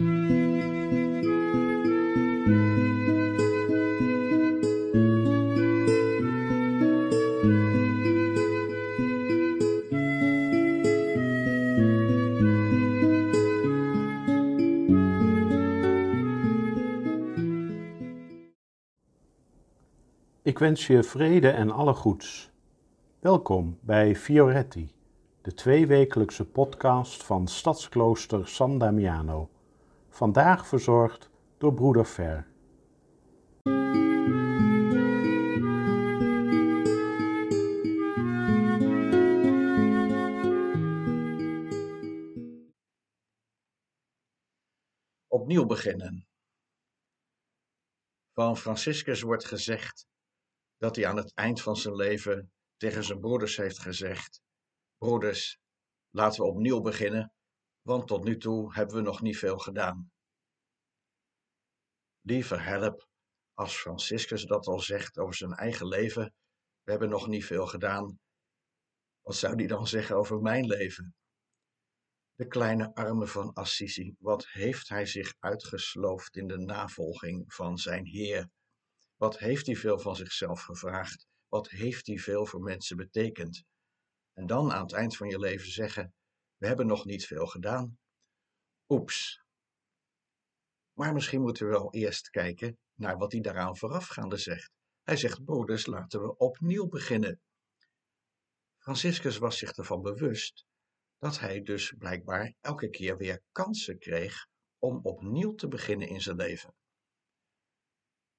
Ik wens je vrede en alle goeds. Welkom bij Fioretti, de tweewekelijkse podcast van Stadsklooster San Damiano. Vandaag verzorgd door broeder Ver. Opnieuw beginnen. Van Franciscus wordt gezegd dat hij aan het eind van zijn leven tegen zijn broeders heeft gezegd: Broeders, laten we opnieuw beginnen, want tot nu toe hebben we nog niet veel gedaan. Lieve help, als Franciscus dat al zegt over zijn eigen leven, we hebben nog niet veel gedaan. Wat zou hij dan zeggen over mijn leven? De kleine arme van Assisi, wat heeft hij zich uitgesloofd in de navolging van zijn Heer? Wat heeft hij veel van zichzelf gevraagd? Wat heeft hij veel voor mensen betekend? En dan aan het eind van je leven zeggen: We hebben nog niet veel gedaan. Oeps. Maar misschien moeten we wel eerst kijken naar wat hij daaraan voorafgaande zegt. Hij zegt: Broeders, laten we opnieuw beginnen. Franciscus was zich ervan bewust dat hij dus blijkbaar elke keer weer kansen kreeg om opnieuw te beginnen in zijn leven.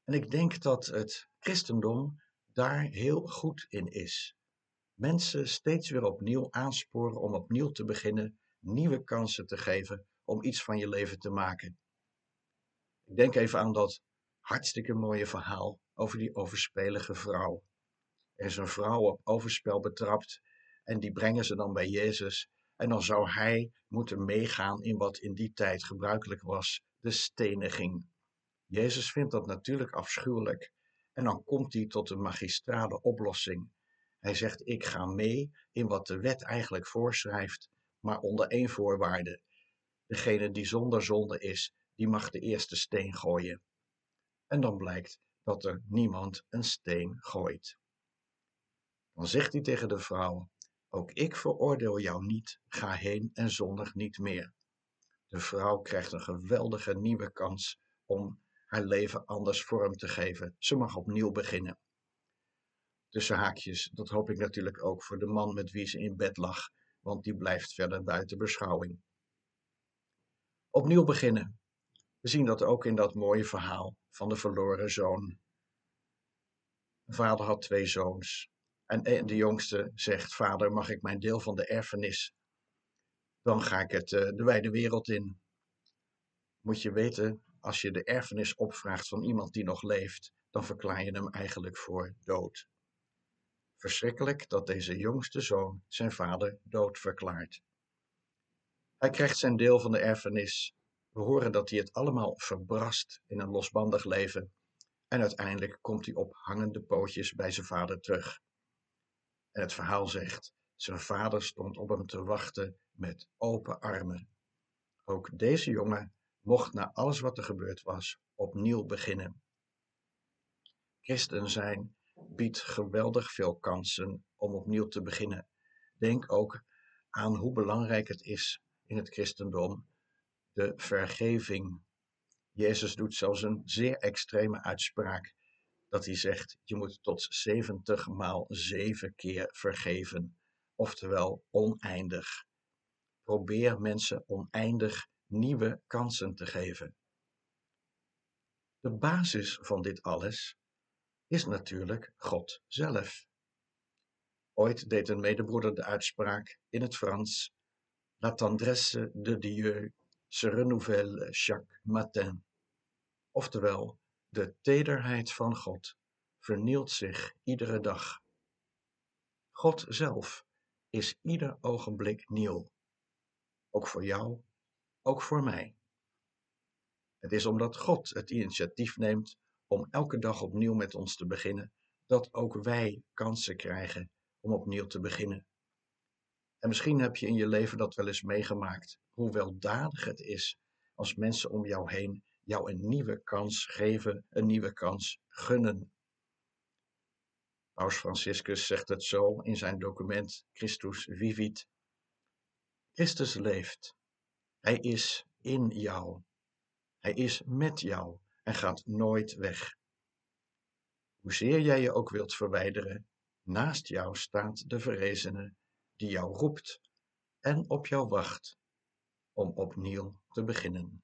En ik denk dat het christendom daar heel goed in is. Mensen steeds weer opnieuw aansporen om opnieuw te beginnen, nieuwe kansen te geven om iets van je leven te maken. Ik denk even aan dat hartstikke mooie verhaal over die overspelige vrouw. Er is een vrouw op overspel betrapt en die brengen ze dan bij Jezus. En dan zou hij moeten meegaan in wat in die tijd gebruikelijk was, de steniging. Jezus vindt dat natuurlijk afschuwelijk en dan komt hij tot een magistrale oplossing. Hij zegt: Ik ga mee in wat de wet eigenlijk voorschrijft, maar onder één voorwaarde. Degene die zonder zonde is, die mag de eerste steen gooien. En dan blijkt dat er niemand een steen gooit. Dan zegt hij tegen de vrouw: Ook ik veroordeel jou niet, ga heen en zondig niet meer. De vrouw krijgt een geweldige nieuwe kans om haar leven anders vorm te geven. Ze mag opnieuw beginnen. Tussen haakjes, dat hoop ik natuurlijk ook voor de man met wie ze in bed lag, want die blijft verder buiten beschouwing. Opnieuw beginnen. We zien dat ook in dat mooie verhaal van de verloren zoon. Vader had twee zoons. En de jongste zegt: Vader, mag ik mijn deel van de erfenis? Dan ga ik het eh, de wijde wereld in. Moet je weten, als je de erfenis opvraagt van iemand die nog leeft, dan verklaar je hem eigenlijk voor dood. Verschrikkelijk dat deze jongste zoon zijn vader dood verklaart. Hij krijgt zijn deel van de erfenis. We horen dat hij het allemaal verbrast in een losbandig leven. En uiteindelijk komt hij op hangende pootjes bij zijn vader terug. En het verhaal zegt: zijn vader stond op hem te wachten met open armen. Ook deze jongen mocht na alles wat er gebeurd was opnieuw beginnen. Christen zijn biedt geweldig veel kansen om opnieuw te beginnen. Denk ook aan hoe belangrijk het is in het christendom de vergeving. Jezus doet zelfs een zeer extreme uitspraak dat hij zegt: je moet tot 70 maal zeven keer vergeven, oftewel oneindig. Probeer mensen oneindig nieuwe kansen te geven. De basis van dit alles is natuurlijk God zelf. Ooit deed een medebroeder de uitspraak in het Frans: La tendresse de Dieu se renouvelle chaque matin. Oftewel, de tederheid van God vernielt zich iedere dag. God zelf is ieder ogenblik nieuw, ook voor jou ook voor mij. Het is omdat God het initiatief neemt om elke dag opnieuw met ons te beginnen, dat ook wij kansen krijgen om opnieuw te beginnen. En misschien heb je in je leven dat wel eens meegemaakt, hoe weldadig het is als mensen om jou heen jou een nieuwe kans geven, een nieuwe kans gunnen. Paus Franciscus zegt het zo in zijn document Christus Vivit. Christus leeft. Hij is in jou. Hij is met jou en gaat nooit weg. Hoezeer jij je ook wilt verwijderen, naast jou staat de verrezene die jou roept en op jou wacht om opnieuw te beginnen.